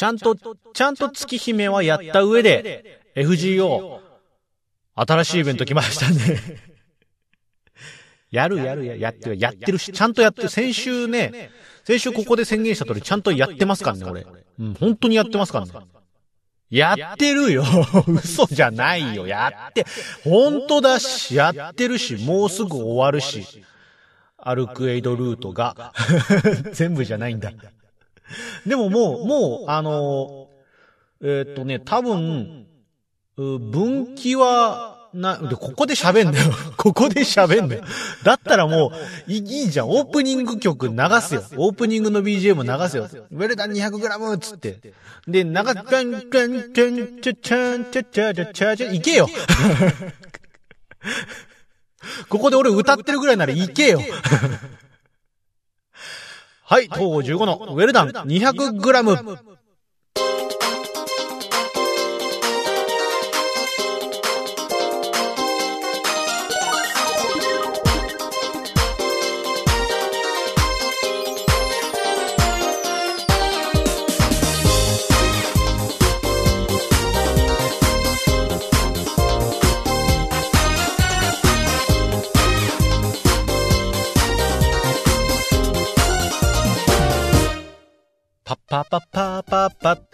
ちゃんと、ちゃんと月姫はやった上で、FGO、新しいイベント来ましたね。やるやるや、やってる、やってるし、ちゃんとやってる。先週ね、先週ここで宣言した通り、ちゃんとやってますからね、俺。うん、本当にやってますからね。やってるよ。嘘じゃないよ。やって、本当だし、やってるし、もうすぐ終わるし。アルクエイドルートが。全部じゃないんだ。でももう、もう、あのー、えー、っとね、多分、分岐は、な、で、ここで喋んだよ。ここで喋んだよ。だったらもう、いいじゃん。オープニング曲流すよ。オープニングの BGM 流すよ。ウェルダン 200g つって。で、流す、カンカンカンチャチャンチャチャチャチャチャ、いけよ。ここで俺歌ってるぐらいならいけよ。はい、東郷15のウェルダン 200g。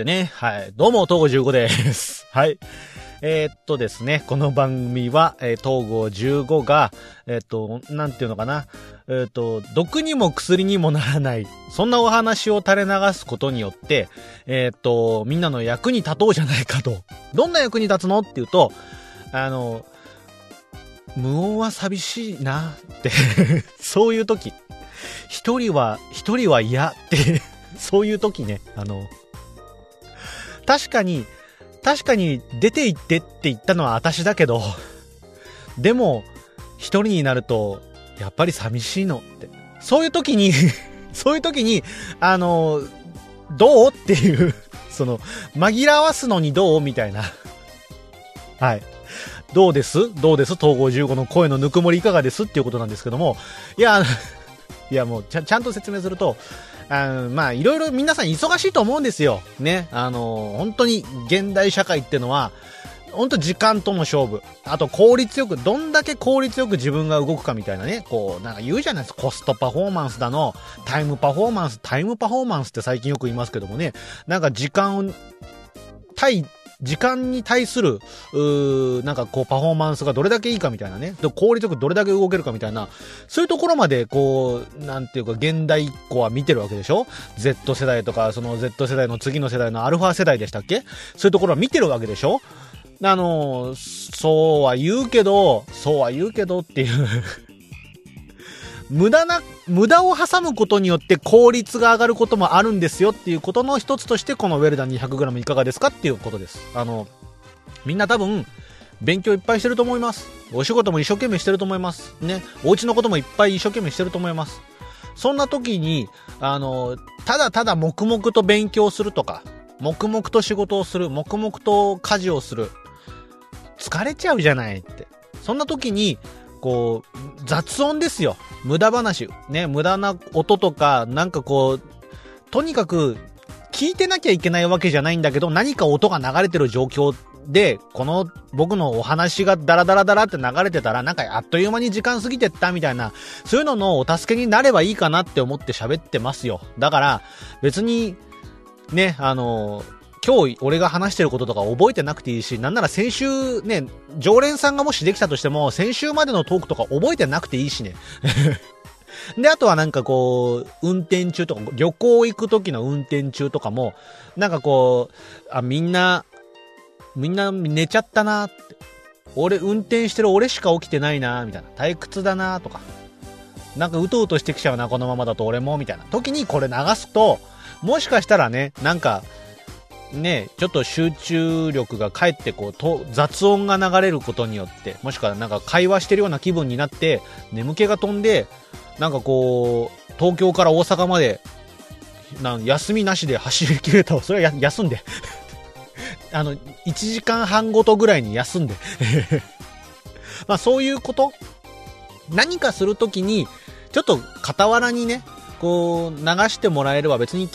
ね。はい。どうも、東郷15です。はい。えー、っとですね、この番組は、えー、東郷15が、えー、っと、なんていうのかな。えっと、毒にも薬にもならない、そんなお話を垂れ流すことによって、えっと、みんなの役に立とうじゃないかと。どんな役に立つのっていうと、あの、無音は寂しいなって そういう時。一人は、一人は嫌ってそういう時ね、あの、確かに、確かに出て行ってって言ったのは私だけど、でも、一人になると、やっぱり寂しいのって。そういう時に そういう時に、あの、どうっていうその、紛らわすのにどうみたいな。はい。どうです？どうです？統合15の声のぬくもりいかがです？っていうことなんですけども、いや、いやもうちゃちゃんと説明すると、あまあ、いろいろ皆さん忙しいと思うんですよ。ね。あの、本当に現代社会ってのは、本当時間との勝負。あと効率よく、どんだけ効率よく自分が動くかみたいなね。こう、なんか言うじゃないですか。コストパフォーマンスだの、タイムパフォーマンス、タイムパフォーマンスって最近よく言いますけどもね。なんか時間を対時間に対する、うなんかこうパフォーマンスがどれだけいいかみたいなね。効率よくどれだけ動けるかみたいな、そういうところまでこう、なんていうか現代っ子は見てるわけでしょ ?Z 世代とか、その Z 世代の次の世代のアルファ世代でしたっけ？そういうところは見てるわけでしょ？あの、そうは言うけど、そうは言うけどっていう無駄な、無駄を挟むことによって効率が上がることもあるんですよっていうことの一つとしてこのウェルダン 200g いかがですかっていうことです。あの、みんな多分、勉強いっぱいしてると思います。お仕事も一生懸命してると思います。ね。お家のこともいっぱい一生懸命してると思います。そんな時に、あの、ただただ黙々と勉強するとか、黙々と仕事をする、黙々と家事をする。疲れちゃうじゃないって。そんな時に、こう、雑音ですよ。無駄話。ね、無駄な音とか、なんかこう、とにかく、聞いてなきゃいけないわけじゃないんだけど、何か音が流れてる状況で、この僕のお話がダラダラダラって流れてたら、なんかあっという間に時間過ぎてったみたいな、そういうののお助けになればいいかなって思って喋ってますよ。だから、別に、ね、あの、今日俺が話してることとか覚えてなくていいし、なんなら先週ね、常連さんがもしできたとしても、先週までのトークとか覚えてなくていいしね。で、あとはなんかこう、運転中とか、旅行行く時の運転中とかも、なんかこう、あ、みんな、みんな寝ちゃったなって。俺、運転してる俺しか起きてないなみたいな。退屈だなとか。なんかうとうとしてきちゃうな、このままだと俺も、みたいな。時にこれ流すと、もしかしたらね、なんか、ね、ちょっと集中力が返ってこうと雑音が流れることによってもしくはなんか会話してるような気分になって眠気が飛んでなんかこう東京から大阪までな休みなしで走り切れたそれは休んで。あの1時間半ごとぐらいに休んで。まあそういうこと。何かするときにちょっと傍らにねこう流してもらえれば別に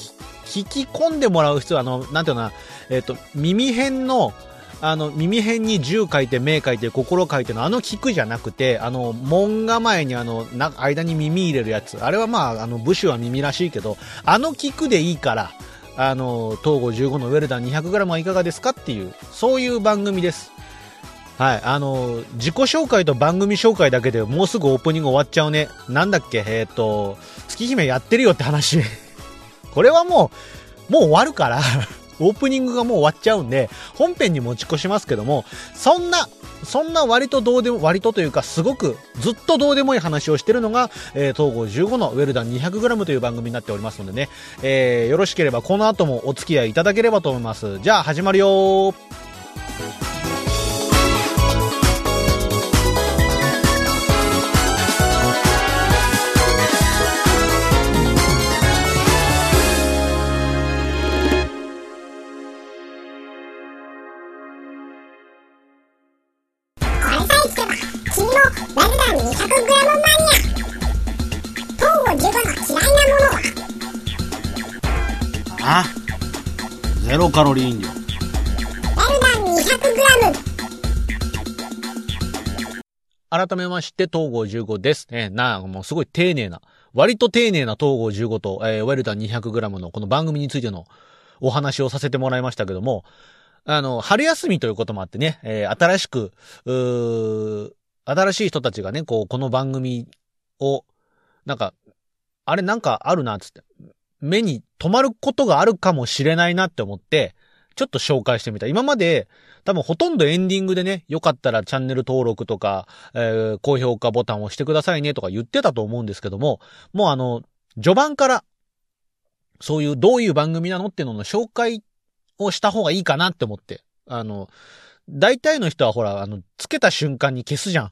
聞き込んでもらう必要あの、なんていうのかな、えっ、と、耳辺の、あの、耳辺に銃書いて、目書いて、心書いての、あの聞くじゃなくて、あの、門構えにあの、な、間に耳入れるやつ。あれはまあ、あの、武士は耳らしいけど、あの聞くでいいから、あの、東郷15のウェルダン 200g はいかがですかっていう、そういう番組です。はい、あの、自己紹介と番組紹介だけでもうすぐオープニング終わっちゃうね。なんだっけ、えっ、ー、と、月姫やってるよって話。これはもう、もう終わるから オープニングがもう終わっちゃうんで、本編に持ち越しますけども、そんな、そんな割とどうでも、割とというか、すごくずっとどうでもいい話をしてるのが、えー、東郷15のウェルダン 200g という番組になっておりますのでね、えー、よろしければこの後もお付き合いいただければと思います。じゃあ始まるよカロリー飲料。ダルダン 200g。改めまして、東郷15です。ね、なもうすごい丁寧な、割と丁寧な東郷15と、えー、ウェルダン 200g のこの番組についてのお話をさせてもらいましたけども、あの、春休みということもあってね、えー、新しく、う新しい人たちがね、こう、この番組を、なんか、あれなんかあるな、つって。目に留まることがあるかもしれないなって思って、ちょっと紹介してみた。今まで、多分ほとんどエンディングでね、よかったらチャンネル登録とか、えー、高評価ボタンを押してくださいねとか言ってたと思うんですけども、もうあの、序盤から、そういうどういう番組なのっていうのの紹介をした方がいいかなって思って。あの、大体の人はほら、あの、つけた瞬間に消すじゃん。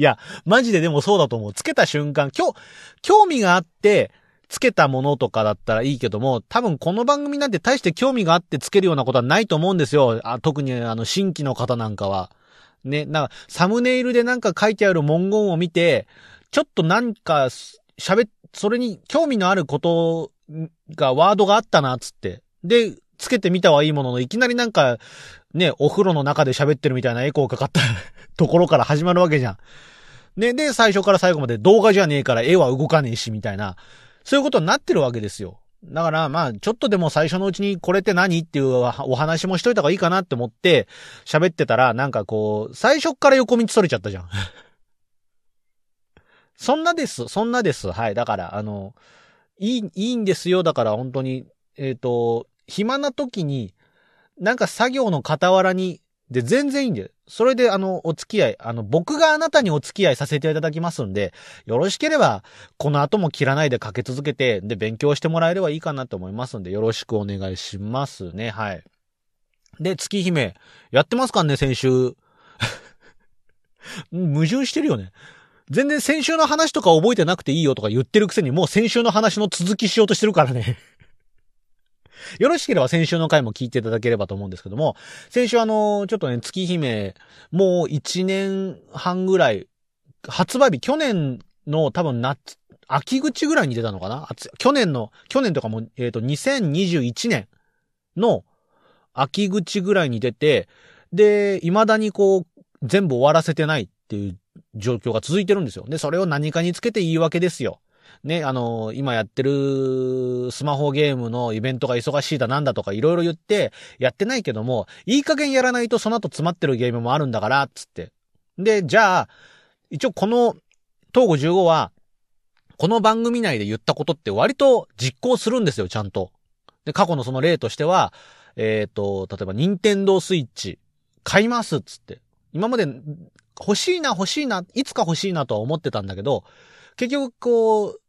いや、マジででもそうだと思う。つけた瞬間、今日、興味があって、つけたものとかだったらいいけども、多分この番組なんて大して興味があってつけるようなことはないと思うんですよ。あ特にあの、新規の方なんかは。ね、なんか、サムネイルでなんか書いてある文言を見て、ちょっとなんか、喋、それに興味のあることが、ワードがあったな、つって。で、つけてみたはいいものの、いきなりなんか、ね、お風呂の中で喋ってるみたいなエコーかかった ところから始まるわけじゃん。ね、で、最初から最後まで動画じゃねえから絵は動かねえし、みたいな、そういうことになってるわけですよ。だから、まあ、ちょっとでも最初のうちにこれって何っていうお話もしといた方がいいかなって思って、喋ってたら、なんかこう、最初から横道それちゃったじゃん。そんなです、そんなです。はい。だから、あの、いい、いいんですよ。だから本当に、えっ、ー、と、暇な時に、なんか作業の傍らにで、全然いいんで、それであの、お付き合い、あの、僕があなたにお付き合いさせていただきますんで、よろしければ、この後も切らないでかけ続けて、で、勉強してもらえればいいかなと思いますんで、よろしくお願いしますね。はい。で、月姫、やってますかね、先週。矛盾してるよね。全然先週の話とか覚えてなくていいよとか言ってるくせに、もう先週の話の続きしようとしてるからね。よろしければ先週の回も聞いていただければと思うんですけども、先週あの、ちょっとね、月姫、もう1年半ぐらい、発売日、去年の多分夏、秋口ぐらいに出たのかな？去年の、去年とかも、えっ、ー、と、2021年の秋口ぐらいに出て、で、未だにこう、全部終わらせてないっていう状況が続いてるんですよ。で、それを何かにつけて言い訳ですよ。ね、あの、今やってるスマホゲームのイベントが忙しいだなんだとかいろいろ言って、やってないけども、いい加減やらないとその後詰まってるゲームもあるんだから、つって。で、じゃあ、一応この、東郷15は、この番組内で言ったことって割と実行するんですよ、ちゃんと。で、過去のその例としては、えっ、ー、と、例えば、任天堂スイッチ、買いますっつって。今まで、欲しいな、欲しいな、いつか欲しいなとは思ってたんだけど、結局こう、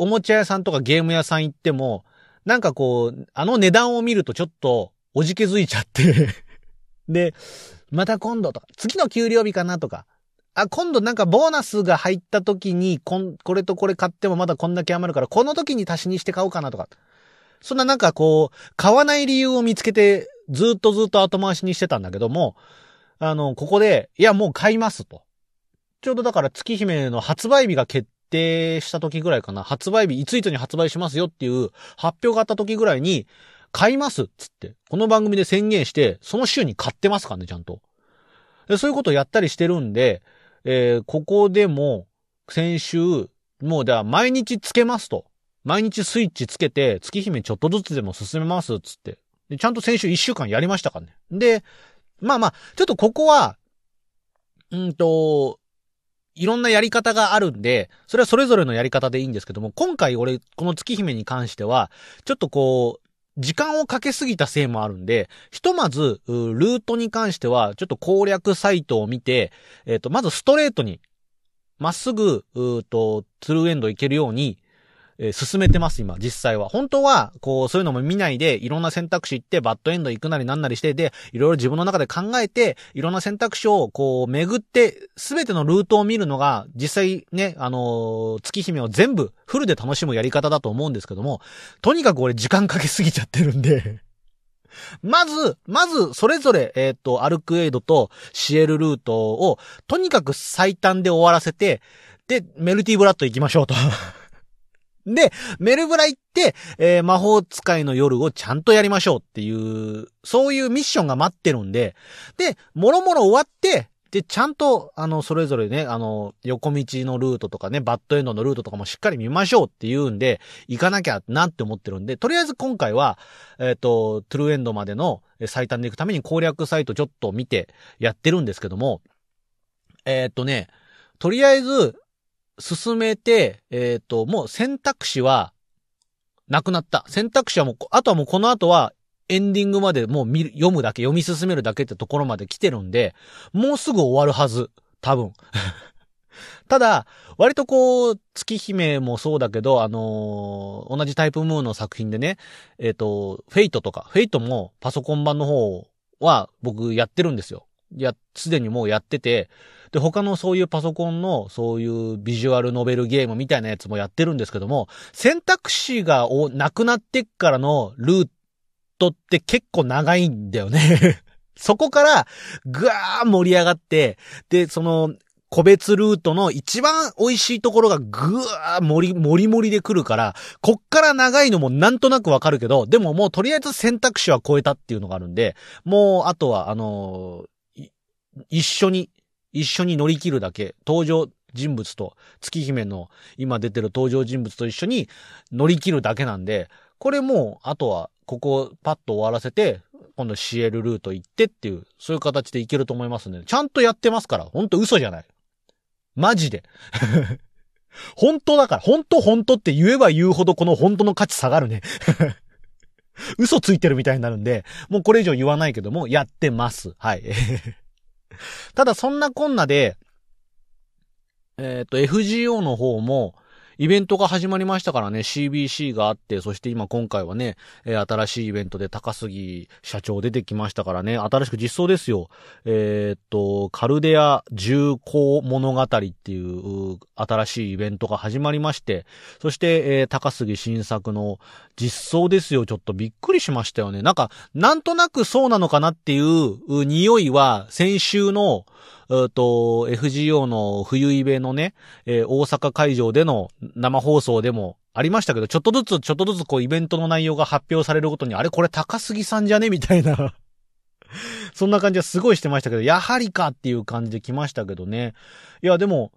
おもちゃ屋さんとかゲーム屋さん行っても、なんかこう、あの値段を見るとちょっと、おじけづいちゃって で、また今度とか、次の給料日かなとか、あ、今度なんかボーナスが入った時に、こん、これとこれ買ってもまだこんだけ余るから、この時に足しにして買おうかなとか。そんななんかこう、買わない理由を見つけて、ずっとずっと後回しにしてたんだけども、あの、ここで、いやもう買いますと。ちょうどだから月姫の発売日が決定した時ぐらいかな、発売日、いついつに発売しますよっていう発表があった時ぐらいに、買いますっつって、この番組で宣言して、その週に買ってますからね、ちゃんと。そういうことをやったりしてるんで、えー、ここでも、先週、もうでは毎日つけますと。毎日スイッチつけて、月姫ちょっとずつでも進めますっつって。でちゃんと先週1週間やりましたからね。で、まあまあ、ちょっとここは、うんと、いろんなやり方があるんで、それはそれぞれのやり方でいいんですけども、今回俺、この月姫に関しては、ちょっとこう、時間をかけすぎたせいもあるんで、ひとまず、ルートに関しては、ちょっと攻略サイトを見て、えっ、ー、と、まずストレートに、まっすぐ、うーと、ツルーエンド行けるように、え、進めてます、今、実際は。本当は、こう、そういうのも見ないで、いろんな選択肢行って、バッドエンド行くなりなんなりして、で、いろいろ自分の中で考えて、いろんな選択肢を、こう、巡って、すべてのルートを見るのが、実際ね、あの、月姫を全部、フルで楽しむやり方だと思うんですけども、とにかく俺時間かけすぎちゃってるんで。まず、まず、それぞれ、えっ、ー、と、アルクエイドとシエルルートを、とにかく最短で終わらせて、で、メルティブラッド行きましょうと。で、メルブラ行って、えー、魔法使いの夜をちゃんとやりましょうっていう、そういうミッションが待ってるんで、で、もろもろ終わって、で、ちゃんと、あの、それぞれね、あの、横道のルートとかね、バッドエンドのルートとかもしっかり見ましょうっていうんで、行かなきゃなって思ってるんで、とりあえず今回は、えっ、ー、と、トゥルーエンドまでの最短で行くために攻略サイトちょっと見てやってるんですけども、えっ、ー、とね、とりあえず、進めて、えっ、ー、と、もう選択肢は、なくなった。選択肢はもう、あとはもうこの後は、エンディングまでもう見る、読むだけ、読み進めるだけってところまで来てるんで、もうすぐ終わるはず。多分。ただ、割とこう、月姫もそうだけど、あのー、同じタイプムーンの作品でね、えっ、ー、と、フェイトとか、フェイトもパソコン版の方は僕やってるんですよ。や、すでにもうやってて、で、他のそういうパソコンの、そういうビジュアルノベルゲームみたいなやつもやってるんですけども、選択肢がなくなってからのルートって結構長いんだよね。そこから、ぐわー盛り上がって、で、その、個別ルートの一番美味しいところがぐわー盛り、盛り盛りで来るから、こっから長いのもなんとなくわかるけど、でももうとりあえず選択肢は超えたっていうのがあるんで、もうあとはあのー、一緒に一緒に乗り切るだけ、登場人物と、月姫の今出てる登場人物と一緒に乗り切るだけなんで、これもう、あとは、ここをパッと終わらせて、今度シエルルート行ってっていう、そういう形でいけると思いますね。ちゃんとやってますから、ほんと嘘じゃない。マジで。本当だから、本当本当って言えば言うほどこの本当の価値下がるね。嘘ついてるみたいになるんで、もうこれ以上言わないけども、やってます。はい。ただそんなこんなで、えっ、ー、と、FGO の方も、イベントが始まりましたからね、CBC があって、そして今今回はね、えー、新しいイベントで高杉社長出てきましたからね、新しく実装ですよ。えー、っと、カルデア重工物語っていう新しいイベントが始まりまして、そして、えー、高杉新作の実装ですよ。ちょっとびっくりしましたよね。なんか、なんとなくそうなのかなっていう匂いは先週の、えっと、FGO の冬イベのね、えー、大阪会場での生放送でもありましたけど、ちょっとずつ、ちょっとずつこうイベントの内容が発表されるごとに、あれこれ高杉さんじゃね？みたいなそんな感じはすごいしてましたけど、やはりかっていう感じで来ましたけどね。いや、でも、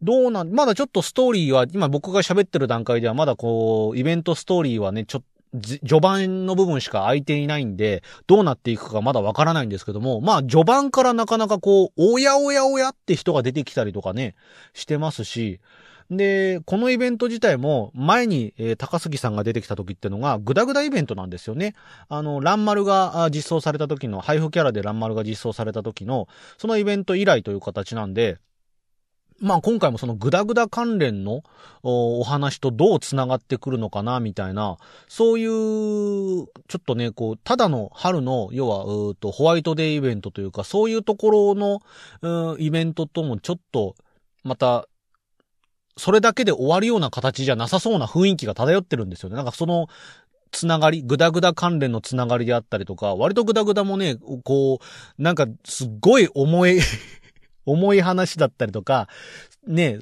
どうなん、まだちょっとストーリーは、今僕が喋ってる段階ではまだこう、イベントストーリーはね、ちょっ序盤の部分しか空いていないんで、どうなっていくかまだわからないんですけども、まあ序盤からなかなかこう、おやおやおやって人が出てきたりとかね、してますし、で、このイベント自体も、前に、えー、高杉さんが出てきた時ってのが、グダグダイベントなんですよね。あの、ランマルが実装された時の、配布キャラでランマルが実装された時の、そのイベント以来という形なんで、まあ今回もそのグダグダ関連のお話とどう繋がってくるのかな、みたいな、そういう、ちょっとね、こう、ただの春の、要は、うと、ホワイトデーイベントというか、そういうところの、うイベントともちょっと、また、それだけで終わるような形じゃなさそうな雰囲気が漂ってるんですよね。なんかその、つながり、グダグダ関連のつながりであったりとか、割とグダグダもね、こう、なんかすっごい重い重い話だったりとか、ね、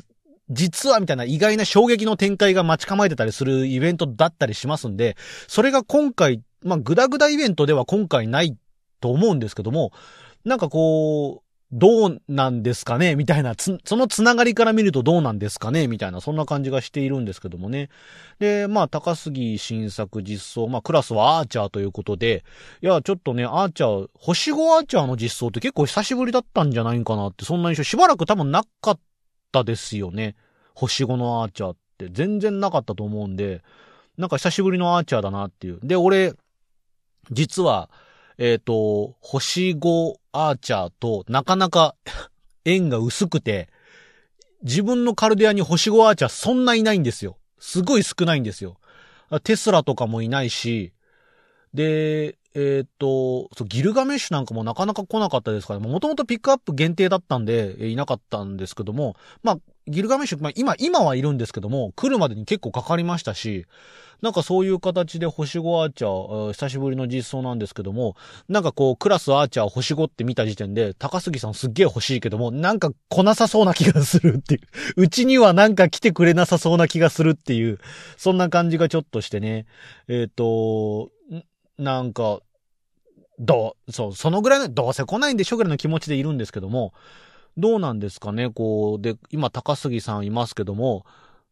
実はみたいな意外な衝撃の展開が待ち構えてたりするイベントだったりしますんで、それが今回、まあ、グダグダイベントでは今回ないと思うんですけども、なんかこう、どうなんですかね？みたいな、つそのつながりから見るとどうなんですかね？みたいな、そんな感じがしているんですけどもね。で、まあ、高杉新作実装、まあ、クラスはアーチャーということで、いや、ちょっとね、アーチャー、星5アーチャーの実装って結構久しぶりだったんじゃないかなって、そんな印象、しばらく多分なかったですよね。星5のアーチャーって。全然なかったと思うんで、なんか久しぶりのアーチャーだなっていう。で、俺、実は、えっ、ー、と、星5アーチャーとなかなか 縁が薄くて、自分のカルデアに星5アーチャーそんないないんですよ。すごい少ないんですよ。テスラとかもいないし、で、えっ、ー、と、ギルガメッシュなんかもなかなか来なかったですから、もともとピックアップ限定だったんで、いなかったんですけども、まあ、ギルガメッシュ、まあ今、今はいるんですけども、来るまでに結構かかりましたし、なんかそういう形で星5アーチャー、久しぶりの実装なんですけども、なんかこう、クラスアーチャー星5って見た時点で、高杉さんすっげえ欲しいけども、なんか来なさそうな気がするっていう。うちにはなんか来てくれなさそうな気がするっていう、そんな感じがちょっとしてね。えっ、ー、と、なんか、どう、そう、そのぐらいの、どうせ来ないんでしょぐらいの気持ちでいるんですけども、どうなんですかね、こう、で、今高杉さんいますけども、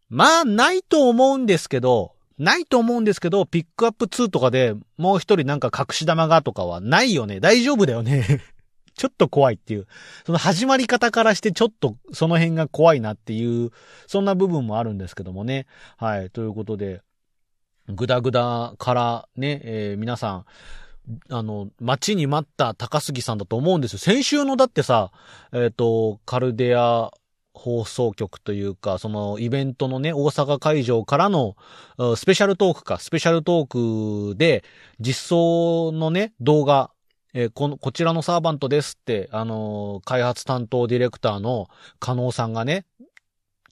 まあ、ないと思うんですけど、ないと思うんですけど、ピックアップ2とかでもう一人なんか隠し玉がとかはないよね。大丈夫だよね。ちょっと怖いっていう。その始まり方からしてちょっとその辺が怖いなっていう、そんな部分もあるんですけどもね。はい。ということで、ぐだぐだからね、えー、皆さん、あの、待ちに待った高杉さんだと思うんですよ。先週のだってさ、えっ、ー、と、カルデア放送局というか、そのイベントのね、大阪会場からのスペシャルトークか、スペシャルトークで実装のね、動画、えー、この、こちらのサーバントですって、あのー、開発担当ディレクターの加納さんがね、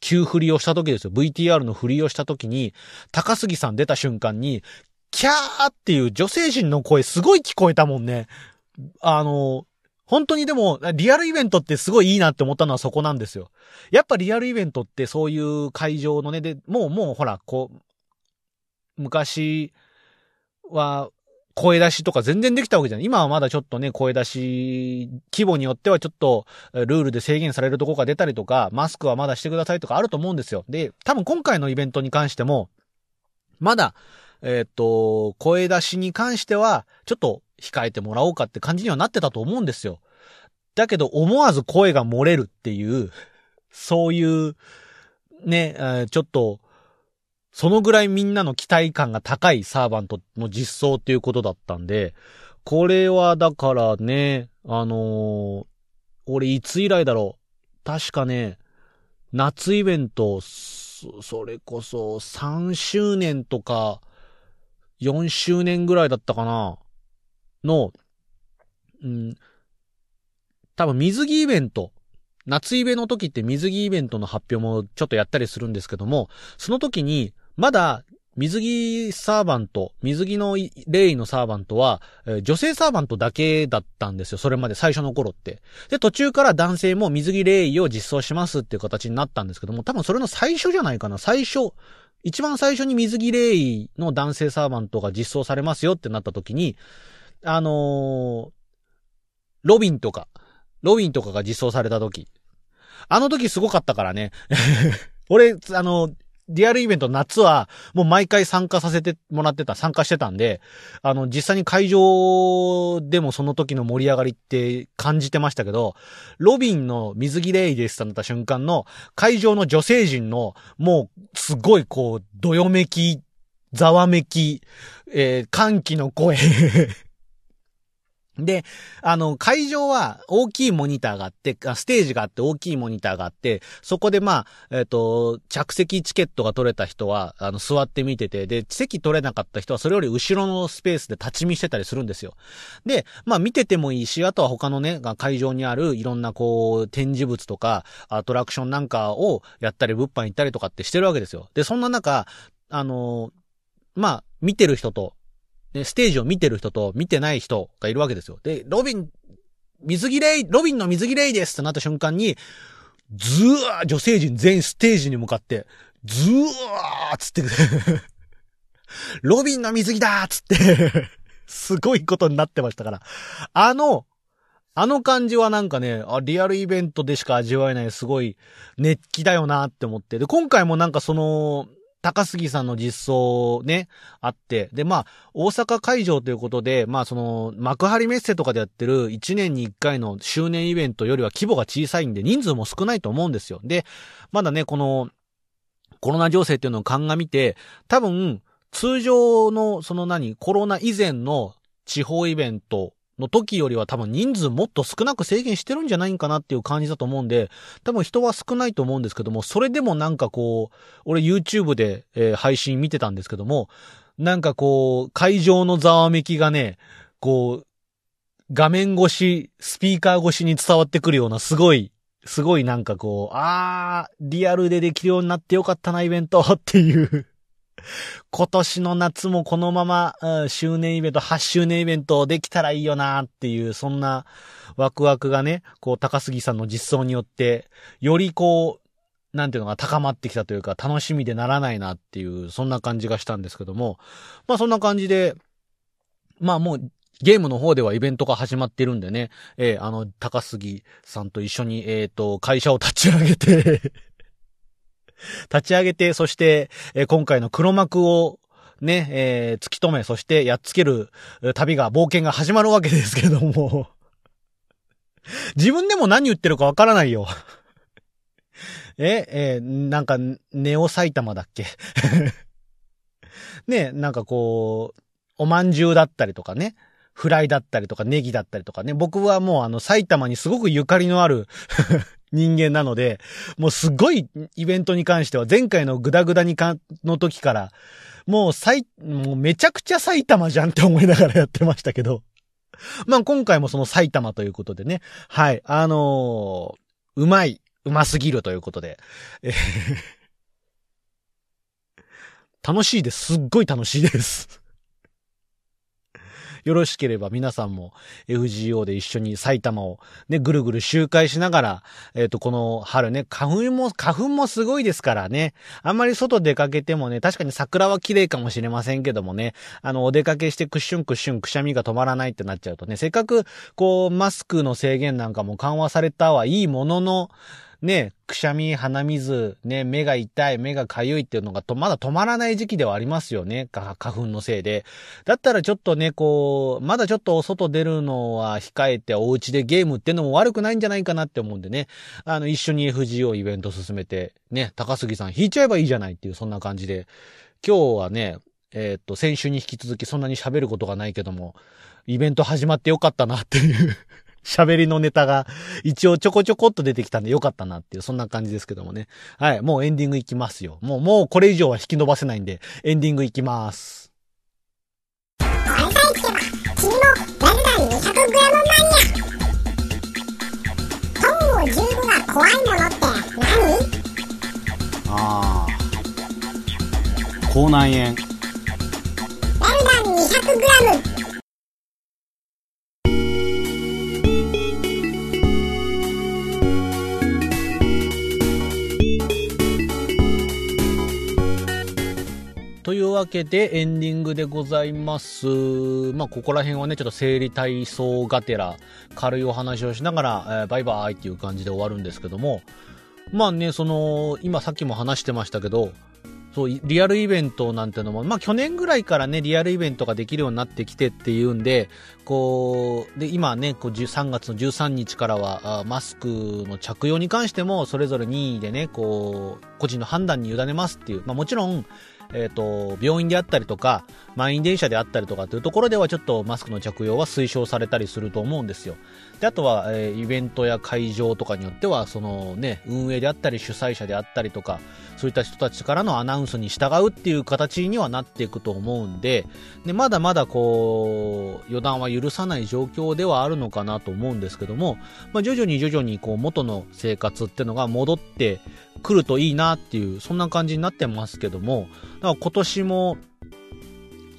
急振りをした時ですよ。VTR の振りをした時に、高杉さん出た瞬間に、キャーっていう女性陣の声すごい聞こえたもんね。あの、本当にでも、リアルイベントってすごいいいなって思ったのはそこなんですよ。やっぱリアルイベントってそういう会場のね、で、もうもうほら、こう、昔は声出しとか全然できたわけじゃない。今はまだちょっとね、声出し、規模によってはちょっと、ルールで制限されるとこが出たりとか、マスクはまだしてくださいとかあると思うんですよ。で、多分今回のイベントに関しても、まだ、えっ、と、声出しに関しては、ちょっと控えてもらおうかって感じにはなってたと思うんですよ。だけど思わず声が漏れるっていう、そういう、ね、えちょっと、そのぐらいみんなの期待感が高いサーバントの実装っていうことだったんで、これはだからね、あのー、俺いつ以来だろう。確かね、夏イベント、それこそ3周年とか4周年ぐらいだったかな？の、うん、多分水着イベント、夏イベの時って水着イベントの発表もちょっとやったりするんですけども、その時に、まだ水着サーバント、水着のレイのサーバントは、え、女性サーバントだけだったんですよ。それまで最初の頃って。で、途中から男性も水着レイを実装しますっていう形になったんですけども、多分それの最初じゃないかな。最初、一番最初に水着レイの男性サーバントが実装されますよってなった時に、あのー、ロビンとか、ロビンとかが実装された時。あの時すごかったからね。俺、あの、リアルイベント夏は、もう毎回参加させてもらってた、参加してたんで、あの、実際に会場でもその時の盛り上がりって感じてましたけど、ロビンの水着レイですとなった瞬間の、会場の女性陣の、もう、すごいこう、どよめき、ざわめき、えー、歓喜の声で、あの、会場は大きいモニターがあって、ステージがあって大きいモニターがあって、そこでまあ、えっ、ー、と、着席チケットが取れた人は、あの、座って見てて、で、席取れなかった人はそれより後ろのスペースで立ち見してたりするんですよ。で、まあ見ててもいいし、あとは他のね、会場にあるいろんなこう、展示物とか、アトラクションなんかをやったり、物販行ったりとかってしてるわけですよ。で、そんな中、あの、まあ、見てる人と、ね、ステージを見てる人と見てない人がいるわけですよ。で、ロビン、水着レイ、ロビンの水着レイですってなった瞬間に、ずー、女性陣全員ステージに向かって、ずーっつって ロビンの水着だーつってすごいことになってましたから。あの、あの感じはなんかね、あ、リアルイベントでしか味わえないすごい熱気だよなって思って。で、今回もなんかその、高杉さんの実装ね、あって、で、まあ、大阪会場ということで、まあ、その、幕張メッセとかでやってる1年に1回の周年イベントよりは規模が小さいんで、人数も少ないと思うんですよ。で、まだね、この、コロナ情勢っていうのを鑑みて、多分、通常の、その何、コロナ以前の地方イベントの時よりは多分人数もっと少なく制限してるんじゃないんかなっていう感じだと思うんで、多分人は少ないと思うんですけども、それでもなんかこう、俺 YouTube で、えー、配信見てたんですけども、なんかこう、会場のざわめきがね、こう、画面越し、スピーカー越しに伝わってくるようなすごい、すごいなんかこう、あー、リアルでできるようになってよかったな、イベントっていう。今年の夏もこのまま、うん、周年イベント、8周年イベントできたらいいよなっていう、そんなワクワクがね、こう、高杉さんの実装によって、よりこう、なんていうのが高まってきたというか、楽しみでならないなっていう、そんな感じがしたんですけども、まあそんな感じで、まあもう、ゲームの方ではイベントが始まってるんでね、えー、あの、高杉さんと一緒に、えっ、ー、と、会社を立ち上げて立ち上げて、そして、え、今回の黒幕をね、えー、突き止め、そしてやっつける旅が、冒険が始まるわけですけども。自分でも何言ってるかわからないよ。え、えー、なんか、ネオ埼玉だっけ？ね、なんかこう、おまんじゅうだったりとかね、フライだったりとかネギだったりとかね、僕はもうあの埼玉にすごくゆかりのある人間なので、もうすごいイベントに関しては前回のグダグダにか、の時から、もう埼、もうめちゃくちゃ埼玉じゃんって思いながらやってましたけど。まあ今回もその埼玉ということでね。はい。あのー、うまい、うますぎるということで。楽しいです。すっごい楽しいです。よろしければ皆さんも FGO で一緒に埼玉をね、ぐるぐる周回しながら、えっ、ー、と、この春ね、花粉も、花粉もすごいですからね。あんまり外出かけてもね、確かに桜は綺麗かもしれませんけどもね、あの、お出かけしてクッシュンクッシュンくしゃみが止まらないってなっちゃうとね、せっかく、こう、マスクの制限なんかも緩和されたはいいものの、ね、くしゃみ、鼻水、ね、目が痛い、目がかゆいっていうのがと、まだ止まらない時期ではありますよね。花粉のせいで。だったらちょっとね、こう、まだちょっと外出るのは控えてお家でゲームっていうのも悪くないんじゃないかなって思うんでね。あの、一緒に FGO イベント進めて、ね、高杉さん引いちゃえばいいじゃないっていう、そんな感じで。今日はね、えっ、と、先週に引き続きそんなに喋ることがないけども、イベント始まってよかったなっていう喋りのネタが一応ちょこちょこっと出てきたんでよかったなっていう、そんな感じですけどもね。はい、もうエンディングいきますよ。もう、もうこれ以上は引き伸ばせないんで、エンディングいきます。これさえ聞けば、君もラルダン 200g マニア。トンゴ15が怖いものって何ああ。口内炎。けでエンディングでございます。まあ、ここら辺はね、ちょっと生理体操がてら、軽いお話をしながら、えー、バイバーイっていう感じで終わるんですけども、まあね、その、今さっきも話してましたけど、そう、リアルイベントなんてのも、まあ去年ぐらいからね、リアルイベントができるようになってきてっていうんで、こう、で、今ね、こう3月の13日からは、マスクの着用に関しても、それぞれ任意でね、こう、個人の判断に委ねますっていう、まあもちろん、えっ、ー、と、病院であったりとか、満員電車であったりとかというところではちょっとマスクの着用は推奨されたりすると思うんですよ。で、あとは、えー、イベントや会場とかによっては、そのね、運営であったり主催者であったりとか、そういった人たちからのアナウンスに従うっていう形にはなっていくと思うんで、で、まだまだこう、予断は許さない状況ではあるのかなと思うんですけども、まあ、徐々に徐々にこう、元の生活っていうのが戻ってくるといいなっていう、そんな感じになってますけども、だから今年も、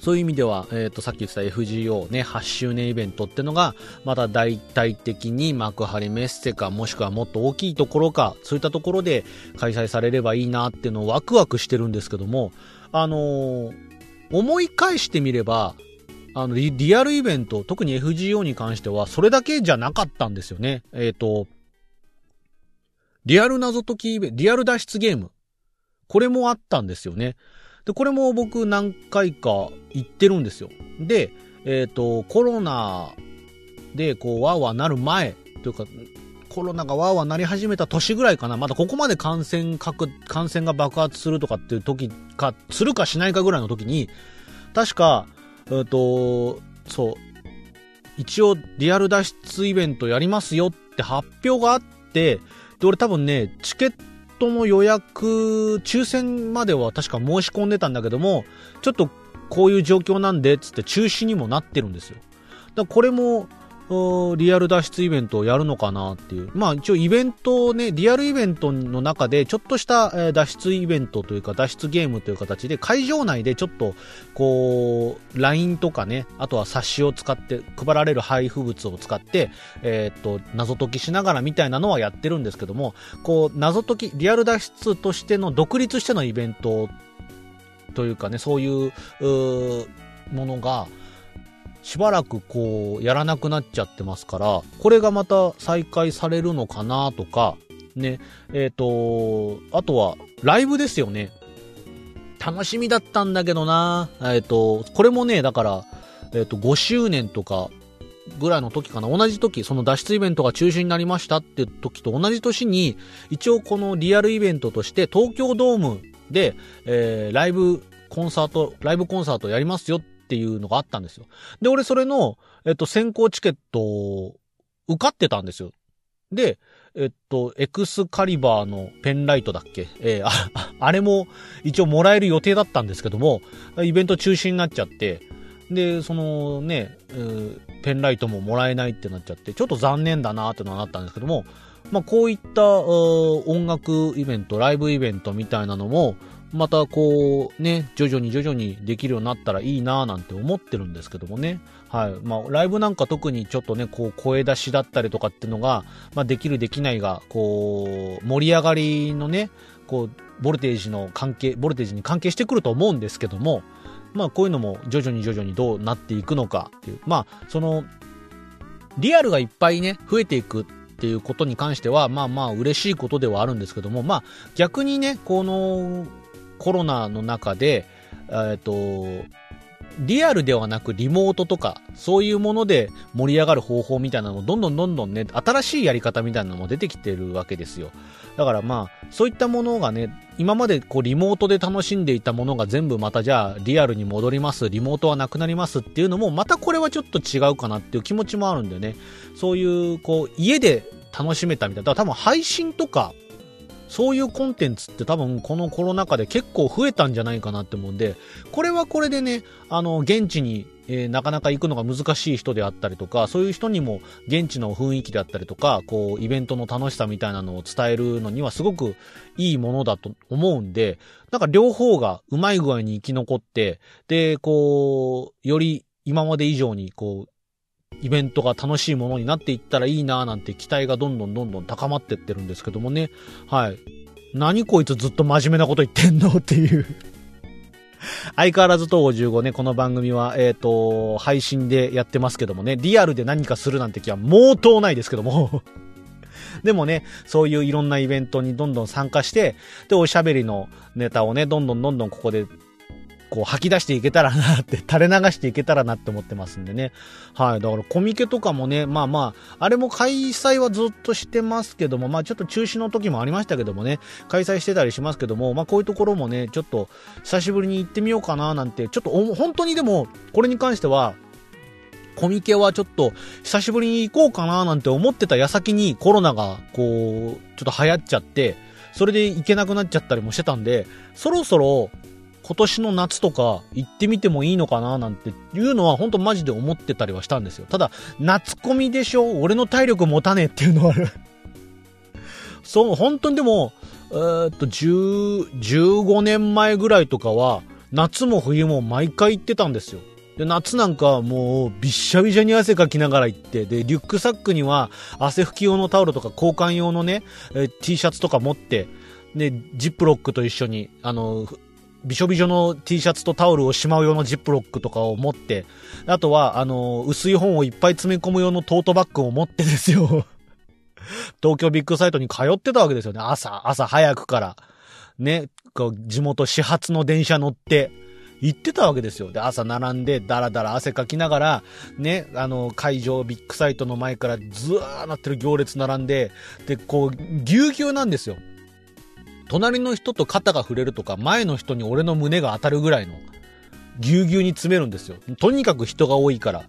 そういう意味では、えっ、と、さっき言った FGO ね、8周年イベントってのが、また大体的に幕張メッセか、もしくはもっと大きいところか、そういったところで開催されればいいなっていうのをワクワクしてるんですけども、あのー、思い返してみれば、あのリ、リアルイベント、特に FGO に関しては、それだけじゃなかったんですよね。えっ、ー、と、リアル謎解きイベント、リアル脱出ゲーム。これもあったんですよね。で、これも僕何回か行ってるんですよ。で、えっ、ー、と、コロナでこう、わーわーなる前、というか、コロナがわーわーなり始めた年ぐらいかな。まだここまで感染確、感染が爆発するとかっていう時か、するかしないかぐらいの時に、確か、えっ、と、そう、一応リアル脱出イベントやりますよって発表があって、で、俺多分ね、チケットトの予約、抽選までは確か申し込んでたんだけども、ちょっとこういう状況なんで、つって中止にもなってるんですよ。だこれも、リアル脱出イベントをやるのかなっていう。まあ一応イベントね、リアルイベントの中でちょっとした脱出イベントというか脱出ゲームという形で会場内でちょっとこう、LINE とかね、あとは冊子を使って配られる配布物を使って、えー、っと、謎解きしながらみたいなのはやってるんですけども、こう、謎解き、リアル脱出としての独立してのイベントというかね、そういう、うものが、しばらくこう、やらなくなっちゃってますから、これがまた再開されるのかなとか、ね、えっ、ー、と、あとは、ライブですよね。楽しみだったんだけどなえっ、ー、と、これもね、だから、えっ、ー、と、5周年とか、ぐらいの時かな。同じ時、その脱出イベントが中止になりましたって時と同じ年に、一応このリアルイベントとして東京ドームで、えー、ライブコンサート、ライブコンサートやりますよっっていうのがあったんですよ。で、俺それの、えっと、先行チケットを、受かってたんですよ。で、えっと、エクスカリバーのペンライトだっけ？えー、あ、あれも一応もらえる予定だったんですけども、イベント中止になっちゃって、で、そのね、え、ペンライトももらえないってなっちゃって、ちょっと残念だなってのはなったんですけども、まあ、こういった音楽イベント、ライブイベントみたいなのも、またこうね、徐々に徐々にできるようになったらいいなぁなんて思ってるんですけどもね。はい。まあ、ライブなんか特にちょっとね、こう、声出しだったりとかっていうのが、まあ、できるできないが、こう、盛り上がりのね、こう、ボルテージの関係、ボルテージに関係してくると思うんですけども、まあ、こういうのも徐々に徐々にどうなっていくのかっていう。まあ、その、リアルがいっぱいね、増えていくっていうことに関しては、まあまあ嬉しいことではあるんですけども、まあ逆にね、このコロナの中で、えっと、リアルではなくリモートとか、そういうもので盛り上がる方法みたいなのもどんどんどんどんね、新しいやり方みたいなのも出てきてるわけですよ。だからまあ、そういったものがね、今までこうリモートで楽しんでいたものが全部またじゃあリアルに戻ります、リモートはなくなりますっていうのも、またこれはちょっと違うかなっていう気持ちもあるんでね、そういうこう家で楽しめたみたいな。だから多分配信とか、そういうコンテンツって多分このコロナ禍で結構増えたんじゃないかなって思うんで、これはこれでね、あの、現地に、えー、なかなか行くのが難しい人であったりとか、そういう人にも現地の雰囲気であったりとか、こう、イベントの楽しさみたいなのを伝えるのにはすごくいいものだと思うんで、なんか両方がうまい具合に生き残って、で、こう、より今まで以上にこう、イベントが楽しいものになっていったらいいなーなんて期待がどんどんどんどん高まってってるんですけどもね。はい。何こいつずっと真面目なこと言ってんの？っていう 相変わらず東郷15ね、この番組は、えっ、ー、と、配信でやってますけどもね、リアルで何かするなんて気は毛頭ないですけども でもね、そういういろんなイベントにどんどん参加して、で、おしゃべりのネタをね、どんどんどんどんここでこう吐き出していけたらなって、垂れ流していけたらなって思ってますんでね。はい。だからコミケとかもね、まあまあ、あれも開催はずっとしてますけども、まあちょっと中止の時もありましたけどもね、開催してたりしますけども、まあこういうところもね、ちょっと久しぶりに行ってみようかななんて、ちょっと本当にでも、これに関しては、コミケはちょっと久しぶりに行こうかななんて思ってた矢先にコロナがこう、ちょっと流行っちゃって、それで行けなくなっちゃったりもしてたんで、そろそろ今年の夏とか行ってみてもいいのかななんていうのは本当マジで思ってたりはしたんですよ。ただ、夏コミでしょ俺の体力持たねえっていうのはあるそう、本当にでも、えー、っと、10、15年前ぐらいとかは、夏も冬も毎回行ってたんですよ。で、夏なんかもうびっしゃびしゃに汗かきながら行って、で、リュックサックには汗拭き用のタオルとか交換用のね、え T シャツとか持って、で、ジップロックと一緒に、あの、びしょびしょの T シャツとタオルをしまう用のジップロックとかを持って、あとは、あの、薄い本をいっぱい詰め込む用のトートバッグを持ってですよ 東京ビッグサイトに通ってたわけですよね。朝、朝早くから。ね、こう地元始発の電車乗って、行ってたわけですよ。で、朝並んで、だらだら汗かきながら、ね、あの、会場ビッグサイトの前からずーなってる行列並んで、で、こう、ぎゅうぎゅうなんですよ。隣の人と肩が触れるとか、前の人に俺の胸が当たるぐらいの、ぎゅうぎゅうに詰めるんですよ。とにかく人が多いから。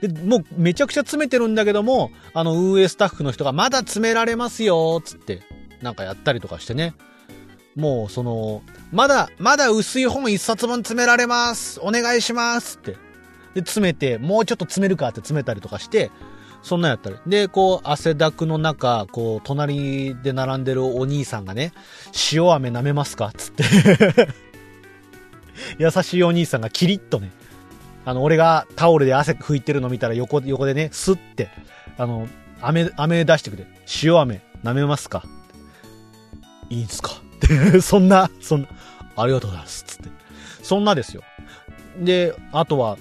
で、もうめちゃくちゃ詰めてるんだけども、あの運営スタッフの人がまだ詰められますよ、つって、なんかやったりとかしてね。もうその、まだ、まだ薄い本一冊分詰められます。お願いしますって。で、詰めて、もうちょっと詰めるかって詰めたりとかして、そんなんやったり。で、こう、汗だくの中、こう、隣で並んでるお兄さんがね、塩飴舐めますか？つって 優しいお兄さんがキリッとね、あの、俺がタオルで汗拭いてるの見たら横、横でね、スッて、あの、飴、飴出してくれ。塩飴舐めますかいいんすか？って そんな、そんな、ありがとうございます。つって。そんなですよ。で、あとは、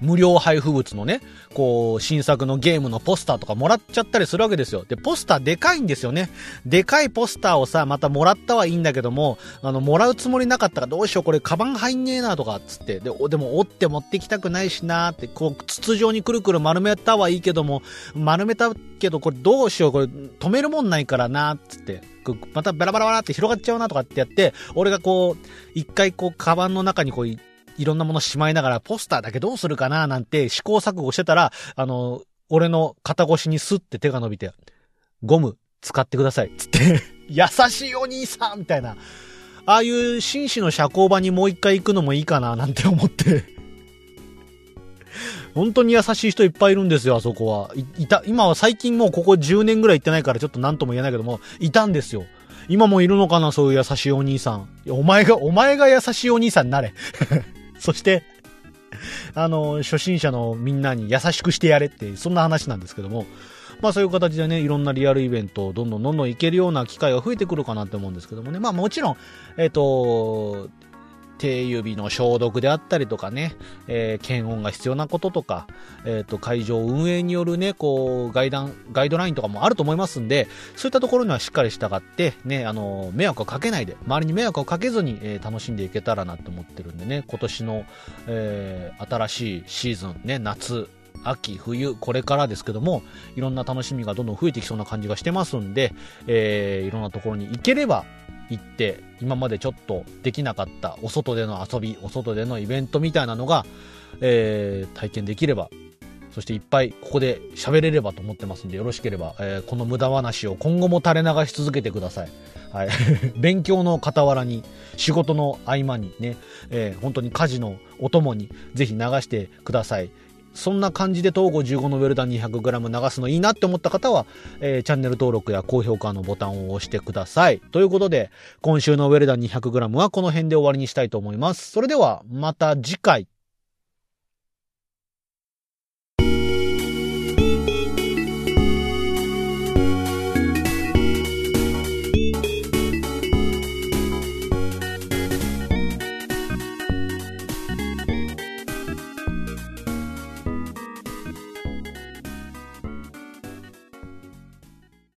無料配布物のね、こう、新作のゲームのポスターとかもらっちゃったりするわけですよ。で、ポスターでかいんですよね。でかいポスターをさ、またもらったはいいんだけども、あの、もらうつもりなかったらどうしよう、これ、カバン入んねえなとか、つって。で、でも、折って持ってきたくないしなって、こう、筒状にくるくる丸めたはいいけども、丸めたけど、これどうしよう、これ、止めるもんないからな、つって。またバラバラバラって広がっちゃうなとかってやって、俺がこう、一回こう、カバンの中にこう、いろんなものしまいながら、ポスターだけどうするかななんて試行錯誤してたら、あの、俺の肩越しにスッて手が伸びて、ゴム使ってください。つって 優しいお兄さんみたいな。ああいう紳士の社交場にもう一回行くのもいいかななんて思って 本当に優しい人いっぱいいるんですよ、あそこは。い、いた、今は最近もうここ10年ぐらい行ってないからちょっと何とも言えないけども、いたんですよ。今もいるのかな、そういう優しいお兄さん。お前が、お前が優しいお兄さんになれ。そして、あの、初心者のみんなに優しくしてやれって、そんな話なんですけども、まあそういう形でね、いろんなリアルイベントをどんどんどんどん行けるような機会が増えてくるかなって思うんですけどもね。まあもちろん、えっ、ー、と、手指の消毒であったりとかね、えー、検温が必要なこととか、えっ、ー、と、会場運営によるね、こう、ガイダン、ガイドラインとかもあると思いますんで、そういったところにはしっかり従って、ね、あの、迷惑をかけないで、周りに迷惑をかけずに、えー、楽しんでいけたらなと思ってるんでね、今年の、えー、新しいシーズン、ね、夏、秋、冬、これからですけども、いろんな楽しみがどんどん増えてきそうな感じがしてますんで、えー、いろんなところに行ければ、行って、今までちょっとできなかったお外での遊び、お外でのイベントみたいなのが、えー、体験できれば、そしていっぱいここで喋れればと思ってますんで、よろしければ、えー、この無駄話を今後も垂れ流し続けてください。はい。勉強の傍らに、仕事の合間にね、えー、本当に家事のお供にぜひ流してください。そんな感じで東郷15のウェルダン 200g 流すのいいなって思った方は、えー、チャンネル登録や高評価のボタンを押してください。ということで、今週のウェルダン 200g はこの辺で終わりにしたいと思います。それでは、また次回。